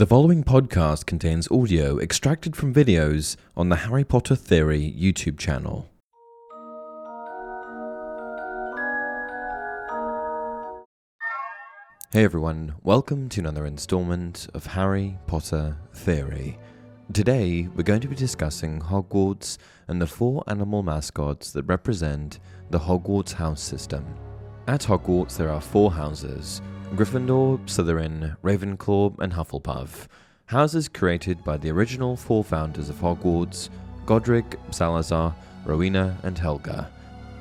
The following podcast contains audio extracted from videos on the Harry Potter Theory YouTube channel. Hey everyone, welcome to another installment of Harry Potter Theory. Today, we're going to be discussing Hogwarts and the four animal mascots that represent the Hogwarts house system. At Hogwarts, there are four houses Gryffindor, Slytherin, Ravenclaw, and Hufflepuff. Houses created by the original four founders of Hogwarts Godric, Salazar, Rowena, and Helga.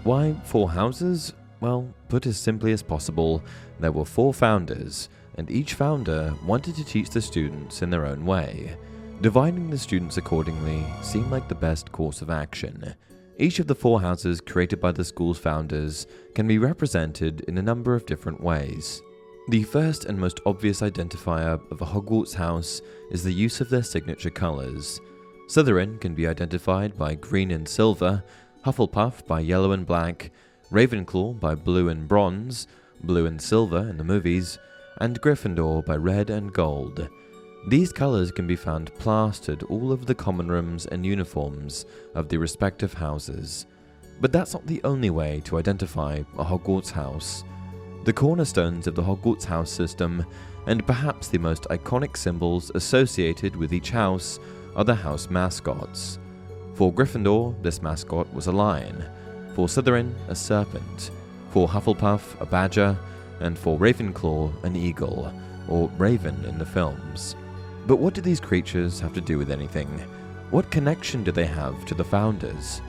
Why four houses? Well, put as simply as possible, there were four founders, and each founder wanted to teach the students in their own way. Dividing the students accordingly seemed like the best course of action. Each of the four houses created by the school's founders can be represented in a number of different ways. The first and most obvious identifier of a Hogwarts house is the use of their signature colours. Slytherin can be identified by green and silver, Hufflepuff by yellow and black, Ravenclaw by blue and bronze, blue and silver in the movies, and Gryffindor by red and gold. These colours can be found plastered all over the common rooms and uniforms of the respective houses. But that's not the only way to identify a Hogwarts house. The cornerstones of the Hogwarts house system, and perhaps the most iconic symbols associated with each house, are the house mascots. For Gryffindor, this mascot was a lion, for Slytherin, a serpent, for Hufflepuff, a badger, and for Ravenclaw, an eagle, or raven in the films. But what do these creatures have to do with anything? What connection do they have to the founders?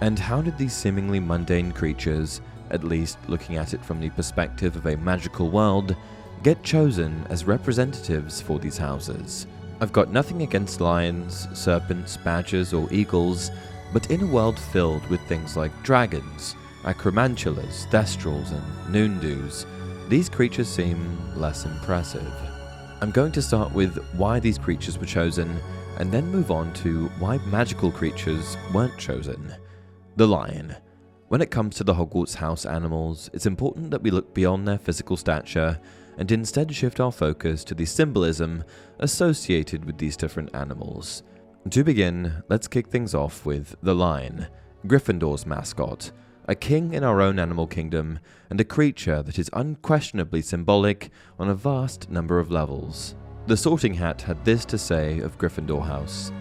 And how did these seemingly mundane creatures, at least looking at it from the perspective of a magical world, get chosen as representatives for these houses? I've got nothing against lions, serpents, badgers, or eagles, but in a world filled with things like dragons, acromantulas, thestrals, and nundus, these creatures seem less impressive. I'm going to start with why these creatures were chosen, and then move on to why magical creatures weren't chosen. The lion. When it comes to the Hogwarts house animals, it's important that we look beyond their physical stature and instead shift our focus to the symbolism associated with these different animals. To begin, let's kick things off with the lion, Gryffindor's mascot, a king in our own animal kingdom, and a creature that is unquestionably symbolic on a vast number of levels. The Sorting Hat had this to say of Gryffindor House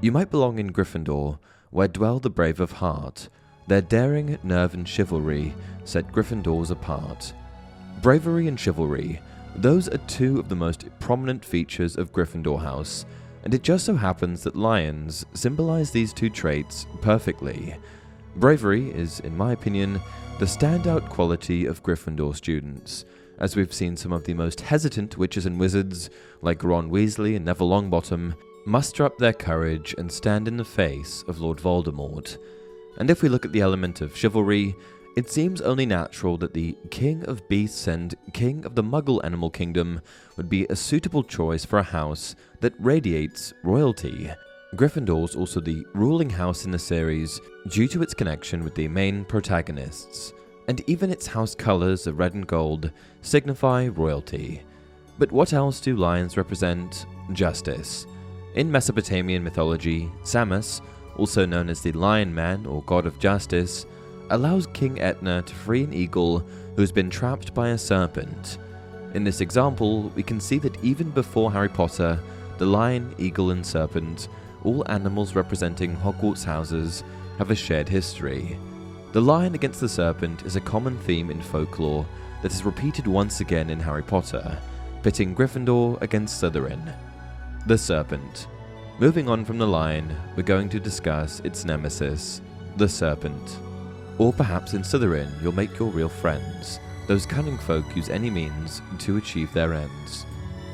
You might belong in Gryffindor, where dwell the brave of heart. Their daring, nerve, and chivalry set Gryffindors apart. Bravery and chivalry, those are two of the most prominent features of Gryffindor House, and it just so happens that lions symbolize these two traits perfectly. Bravery is, in my opinion, the standout quality of Gryffindor students, as we've seen some of the most hesitant witches and wizards, like Ron Weasley and Neville Longbottom, muster up their courage and stand in the face of Lord Voldemort. And if we look at the element of chivalry, it seems only natural that the King of Beasts and King of the Muggle Animal Kingdom would be a suitable choice for a house that radiates royalty. Gryffindor is also the ruling house in the series due to its connection with the main protagonists, and even its house colours of red and gold signify royalty. But what else do lions represent? Justice. In Mesopotamian mythology, Shamash, also known as the Lion Man or God of Justice, allows King Etana to free an eagle who has been trapped by a serpent. In this example, we can see that even before Harry Potter, the lion, eagle, and serpent all animals representing Hogwarts houses have a shared history. The lion against the serpent is a common theme in folklore that is repeated once again in Harry Potter, pitting Gryffindor against Slytherin. The serpent. Moving on from the lion, we're going to discuss its nemesis, the serpent. Or perhaps in Slytherin, you'll make your real friends. Those cunning folk use any means to achieve their ends.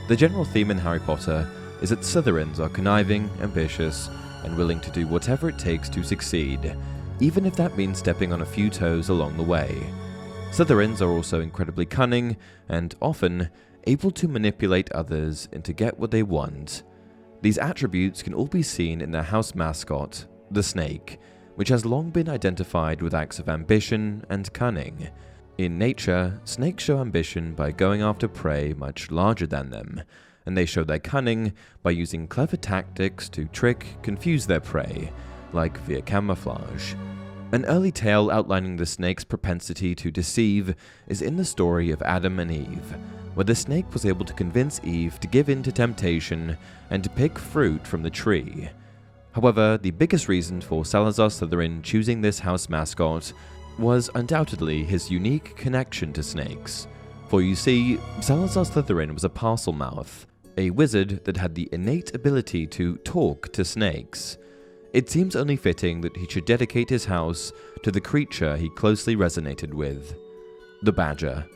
The general theme in Harry Potter is that Slytherins are conniving, ambitious, and willing to do whatever it takes to succeed, even if that means stepping on a few toes along the way. Slytherins are also incredibly cunning and often able to manipulate others into get what they want. These attributes can all be seen in their house mascot, the snake, which has long been identified with acts of ambition and cunning. In nature, snakes show ambition by going after prey much larger than them, and they show their cunning by using clever tactics to trick, confuse their prey, like via camouflage. An early tale outlining the snake's propensity to deceive is in the story of Adam and Eve, where the snake was able to convince Eve to give in to temptation and to pick fruit from the tree. However, the biggest reason for Salazar Slytherin choosing this house mascot was undoubtedly his unique connection to snakes. For you see, Salazar Slytherin was a Parselmouth, a wizard that had the innate ability to talk to snakes. It seems only fitting that he should dedicate his house to the creature he closely resonated with the badger.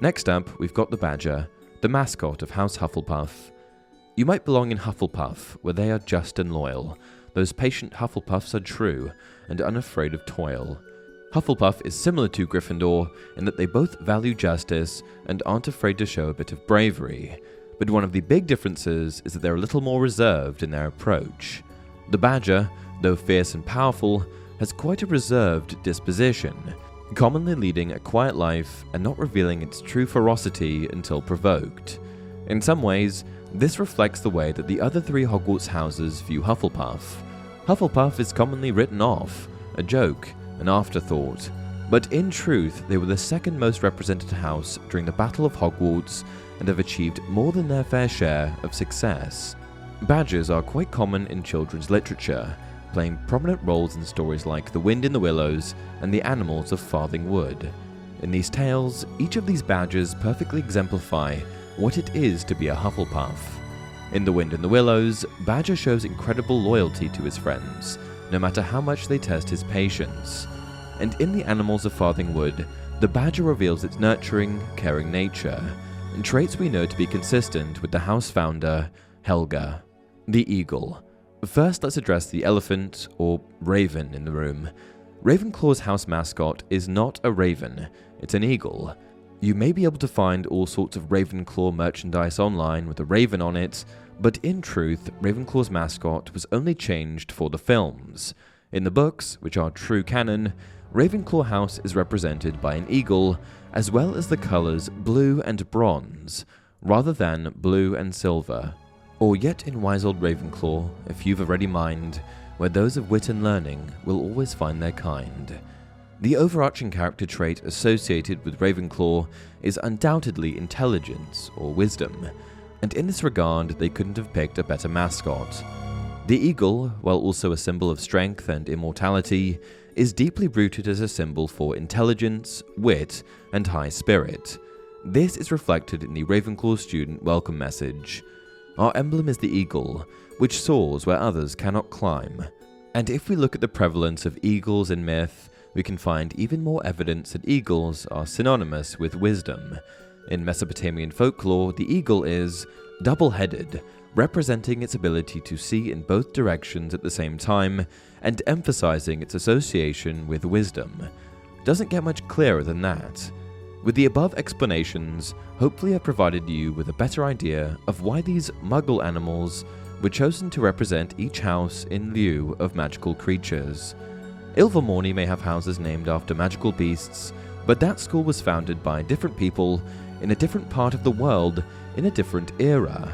Next up, we've got the badger, the mascot of House Hufflepuff. You might belong in Hufflepuff, where they are just and loyal. Those patient Hufflepuffs are true and unafraid of toil. Hufflepuff is similar to Gryffindor in that they both value justice and aren't afraid to show a bit of bravery, but one of the big differences is that they're a little more reserved in their approach. The Badger, though fierce and powerful, has quite a reserved disposition, commonly leading a quiet life and not revealing its true ferocity until provoked. In some ways, this reflects the way that the other three Hogwarts houses view Hufflepuff. Hufflepuff is commonly written off, a joke, an afterthought, but in truth, they were the second most represented house during the Battle of Hogwarts and have achieved more than their fair share of success. Badgers are quite common in children's literature, playing prominent roles in stories like The Wind in the Willows and The Animals of Farthing Wood. In these tales, each of these badgers perfectly exemplify what it is to be a Hufflepuff. In The Wind in the Willows, Badger shows incredible loyalty to his friends, no matter how much they test his patience. And in The Animals of Farthing Wood, the badger reveals its nurturing, caring nature, and traits we know to be consistent with the house founder, Helga. The eagle. First, let's address the elephant, or raven, in the room. Ravenclaw's house mascot is not a raven, it's an eagle. You may be able to find all sorts of Ravenclaw merchandise online with a raven on it, but in truth, Ravenclaw's mascot was only changed for the films. In the books, which are true canon, Ravenclaw House is represented by an eagle, as well as the colours blue and bronze, rather than blue and silver. Or yet in wise old Ravenclaw, if you've a ready mind, where those of wit and learning will always find their kind. The overarching character trait associated with Ravenclaw is undoubtedly intelligence or wisdom, and in this regard, they couldn't have picked a better mascot. The eagle, while also a symbol of strength and immortality, is deeply rooted as a symbol for intelligence, wit, and high spirit. This is reflected in the Ravenclaw student welcome message. Our emblem is the eagle, which soars where others cannot climb. And if we look at the prevalence of eagles in myth, we can find even more evidence that eagles are synonymous with wisdom. In Mesopotamian folklore, the eagle is double headed, representing its ability to see in both directions at the same time and emphasizing its association with wisdom. Doesn't get much clearer than that. With the above explanations, hopefully I've provided you with a better idea of why these muggle animals were chosen to represent each house in lieu of magical creatures. Ilvermorny may have houses named after magical beasts, but that school was founded by different people in a different part of the world in a different era.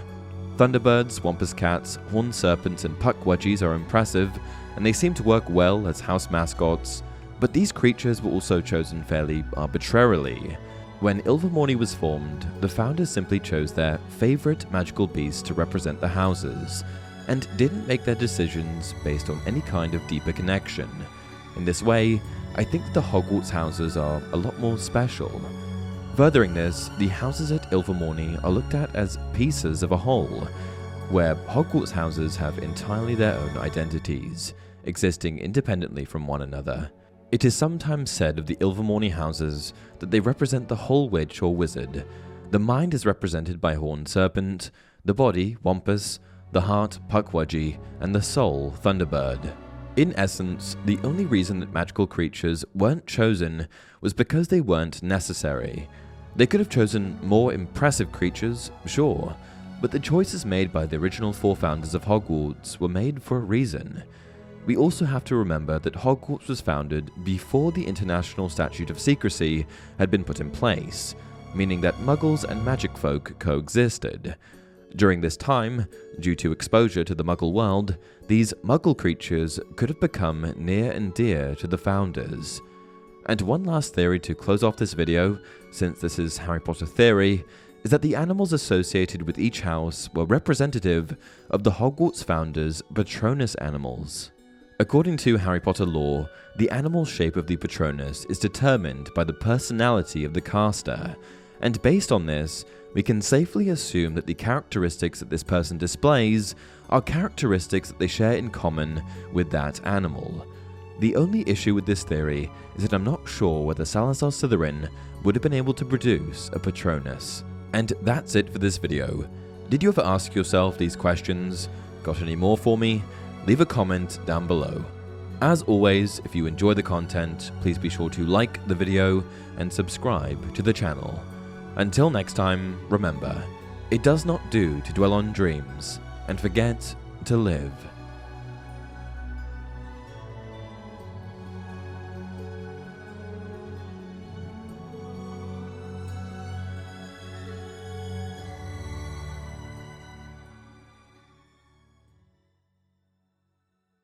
Thunderbirds, Wampus Cats, Horned Serpents, and Pukwudgies are impressive, and they seem to work well as house mascots, but these creatures were also chosen fairly arbitrarily. When Ilvermorny was formed, the founders simply chose their favourite magical beast to represent the houses, and didn't make their decisions based on any kind of deeper connection. In this way, I think that the Hogwarts houses are a lot more special. Furthering this, the houses at Ilvermorny are looked at as pieces of a whole, where Hogwarts houses have entirely their own identities, existing independently from one another. It is sometimes said of the Ilvermorny houses that they represent the whole witch or wizard. The mind is represented by Horned Serpent, the body, Wampus, the heart, Pukwudgie, and the soul, Thunderbird. In essence, the only reason that magical creatures weren't chosen was because they weren't necessary. They could have chosen more impressive creatures, sure, but the choices made by the original four founders of Hogwarts were made for a reason. We also have to remember that Hogwarts was founded before the International Statute of Secrecy had been put in place, meaning that muggles and magic folk coexisted. During this time, due to exposure to the Muggle world, these Muggle creatures could have become near and dear to the founders. And one last theory to close off this video, since this is Harry Potter theory, is that the animals associated with each house were representative of the Hogwarts founders' Patronus animals. According to Harry Potter lore, the animal shape of the Patronus is determined by the personality of the caster, and based on this, we can safely assume that the characteristics that this person displays are characteristics that they share in common with that animal. The only issue with this theory is that I'm not sure whether Salazar Slytherin would have been able to produce a Patronus. And that's it for this video. Did you ever ask yourself these questions? Got any more for me? Leave a comment down below. As always, if you enjoy the content, please be sure to like the video and subscribe to the channel. Until next time, remember, it does not do to dwell on dreams and forget to live.